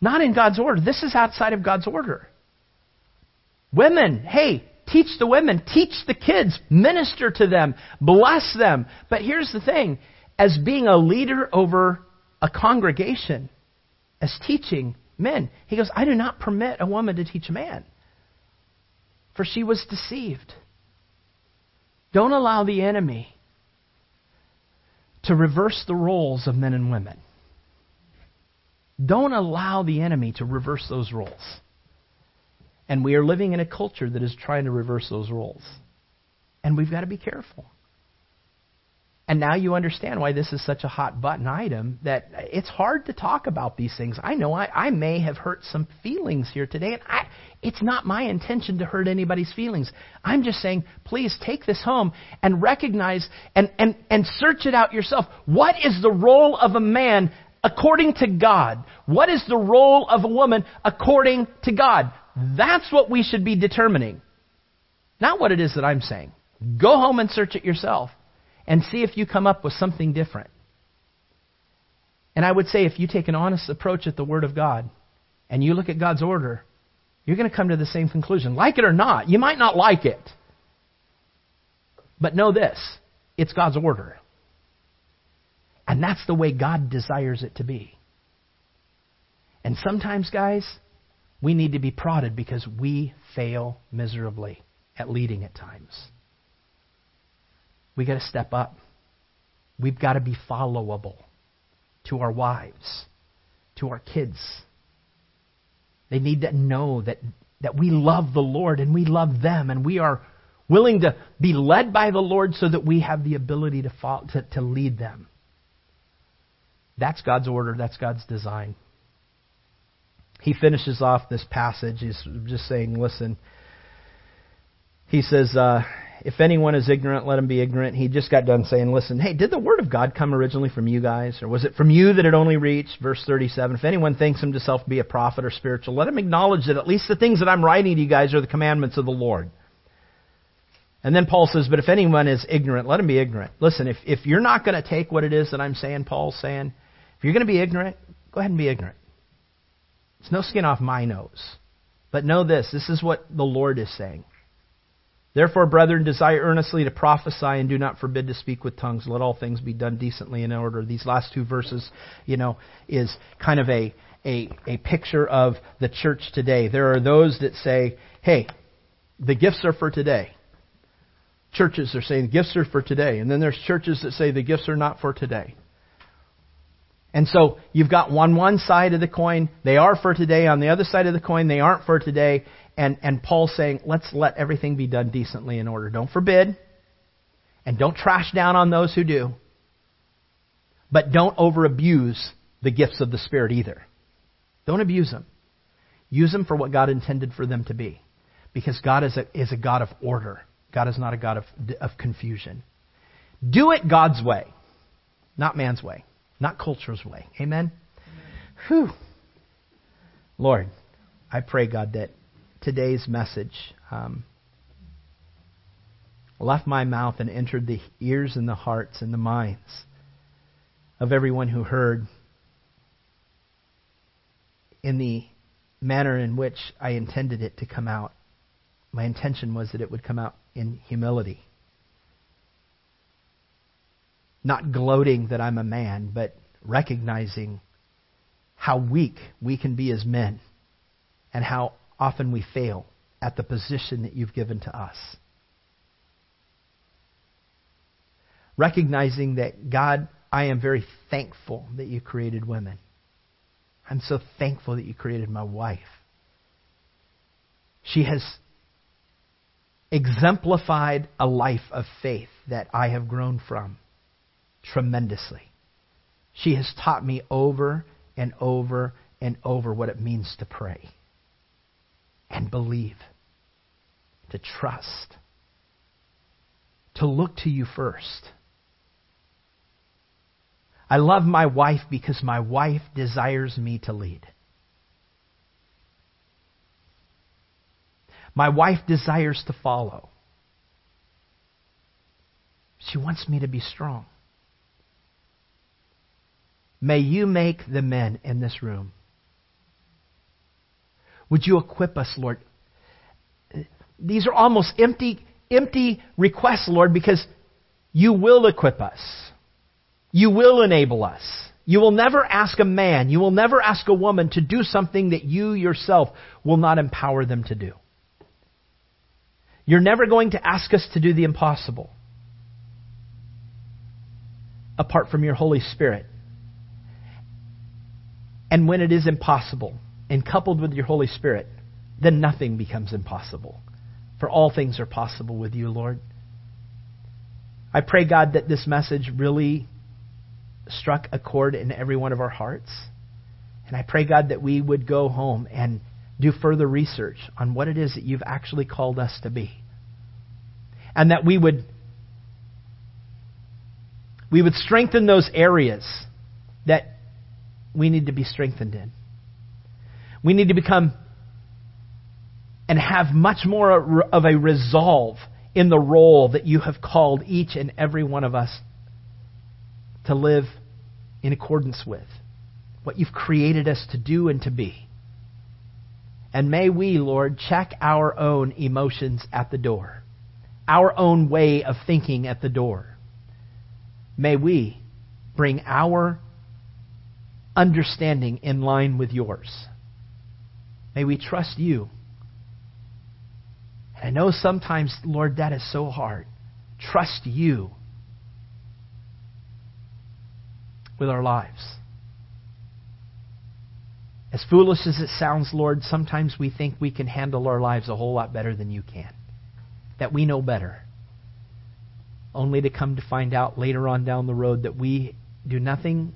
Not in God's order. This is outside of God's order. Women, hey, teach the women, teach the kids, minister to them, bless them. But here's the thing as being a leader over a congregation, as teaching men, he goes, I do not permit a woman to teach a man, for she was deceived. Don't allow the enemy to reverse the roles of men and women. Don't allow the enemy to reverse those roles. And we are living in a culture that is trying to reverse those roles. And we've got to be careful. And now you understand why this is such a hot button item that it's hard to talk about these things. I know I, I may have hurt some feelings here today, and I, it's not my intention to hurt anybody's feelings. I'm just saying, please take this home and recognize and, and, and search it out yourself. What is the role of a man according to God? What is the role of a woman according to God? That's what we should be determining. Not what it is that I'm saying. Go home and search it yourself and see if you come up with something different. And I would say if you take an honest approach at the Word of God and you look at God's order, you're going to come to the same conclusion. Like it or not, you might not like it. But know this it's God's order. And that's the way God desires it to be. And sometimes, guys, we need to be prodded because we fail miserably at leading at times. We got to step up. We've got to be followable to our wives, to our kids. They need to know that, that we love the Lord and we love them and we are willing to be led by the Lord so that we have the ability to, follow, to, to lead them. That's God's order, that's God's design. He finishes off this passage. He's just saying, listen. He says, uh, if anyone is ignorant, let him be ignorant. He just got done saying, listen, hey, did the word of God come originally from you guys? Or was it from you that it only reached? Verse 37. If anyone thinks himself to be a prophet or spiritual, let him acknowledge that at least the things that I'm writing to you guys are the commandments of the Lord. And then Paul says, but if anyone is ignorant, let him be ignorant. Listen, if, if you're not going to take what it is that I'm saying, Paul's saying, if you're going to be ignorant, go ahead and be ignorant. It's no skin off my nose. But know this this is what the Lord is saying. Therefore, brethren, desire earnestly to prophesy and do not forbid to speak with tongues. Let all things be done decently in order. These last two verses, you know, is kind of a, a, a picture of the church today. There are those that say, hey, the gifts are for today. Churches are saying gifts are for today. And then there's churches that say the gifts are not for today. And so you've got on one side of the coin, they are for today. On the other side of the coin, they aren't for today. And, and Paul's saying, let's let everything be done decently in order. Don't forbid, and don't trash down on those who do. But don't over abuse the gifts of the Spirit either. Don't abuse them. Use them for what God intended for them to be. Because God is a, is a God of order. God is not a God of, of confusion. Do it God's way, not man's way not culture's way. Amen? Whew. Lord, I pray, God, that today's message um, left my mouth and entered the ears and the hearts and the minds of everyone who heard in the manner in which I intended it to come out. My intention was that it would come out in humility not gloating that I'm a man, but recognizing how weak we can be as men and how often we fail at the position that you've given to us. Recognizing that, God, I am very thankful that you created women. I'm so thankful that you created my wife. She has exemplified a life of faith that I have grown from tremendously. She has taught me over and over and over what it means to pray and believe, to trust, to look to you first. I love my wife because my wife desires me to lead. My wife desires to follow. She wants me to be strong. May you make the men in this room. Would you equip us, Lord? These are almost empty, empty requests, Lord, because you will equip us. You will enable us. You will never ask a man, you will never ask a woman to do something that you yourself will not empower them to do. You're never going to ask us to do the impossible apart from your Holy Spirit. And when it is impossible, and coupled with your Holy Spirit, then nothing becomes impossible. For all things are possible with you, Lord. I pray, God, that this message really struck a chord in every one of our hearts. And I pray, God, that we would go home and do further research on what it is that you've actually called us to be. And that we would we would strengthen those areas that we need to be strengthened in. We need to become and have much more of a resolve in the role that you have called each and every one of us to live in accordance with, what you've created us to do and to be. And may we, Lord, check our own emotions at the door, our own way of thinking at the door. May we bring our understanding in line with yours. May we trust you. And I know sometimes, Lord, that is so hard. Trust you with our lives. As foolish as it sounds, Lord, sometimes we think we can handle our lives a whole lot better than you can, that we know better. Only to come to find out later on down the road that we do nothing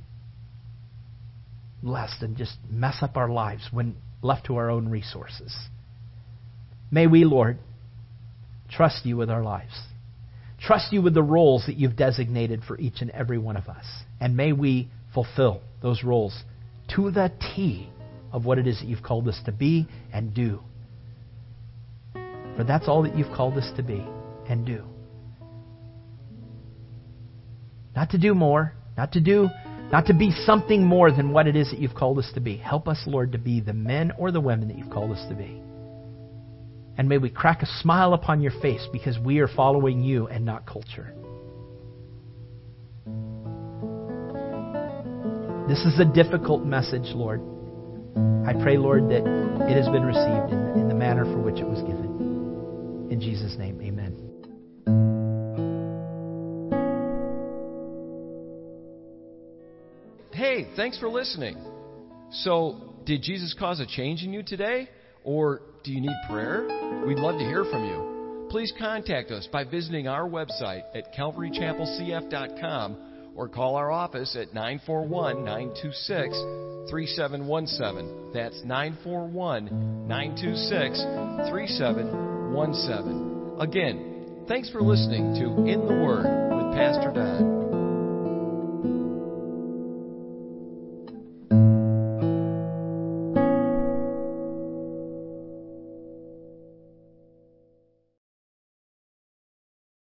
less than just mess up our lives when left to our own resources. May we, Lord, trust you with our lives. Trust you with the roles that you've designated for each and every one of us. And may we fulfill those roles to the T of what it is that you've called us to be and do. For that's all that you've called us to be and do. Not to do more, not to do not to be something more than what it is that you've called us to be. Help us, Lord, to be the men or the women that you've called us to be. And may we crack a smile upon your face because we are following you and not culture. This is a difficult message, Lord. I pray, Lord, that it has been received in, in the manner for which it was given. In Jesus' name, amen. Thanks for listening. So, did Jesus cause a change in you today? Or do you need prayer? We'd love to hear from you. Please contact us by visiting our website at calvarychapelcf.com or call our office at 941 926 3717. That's 941 926 3717. Again, thanks for listening to In the Word with Pastor Don.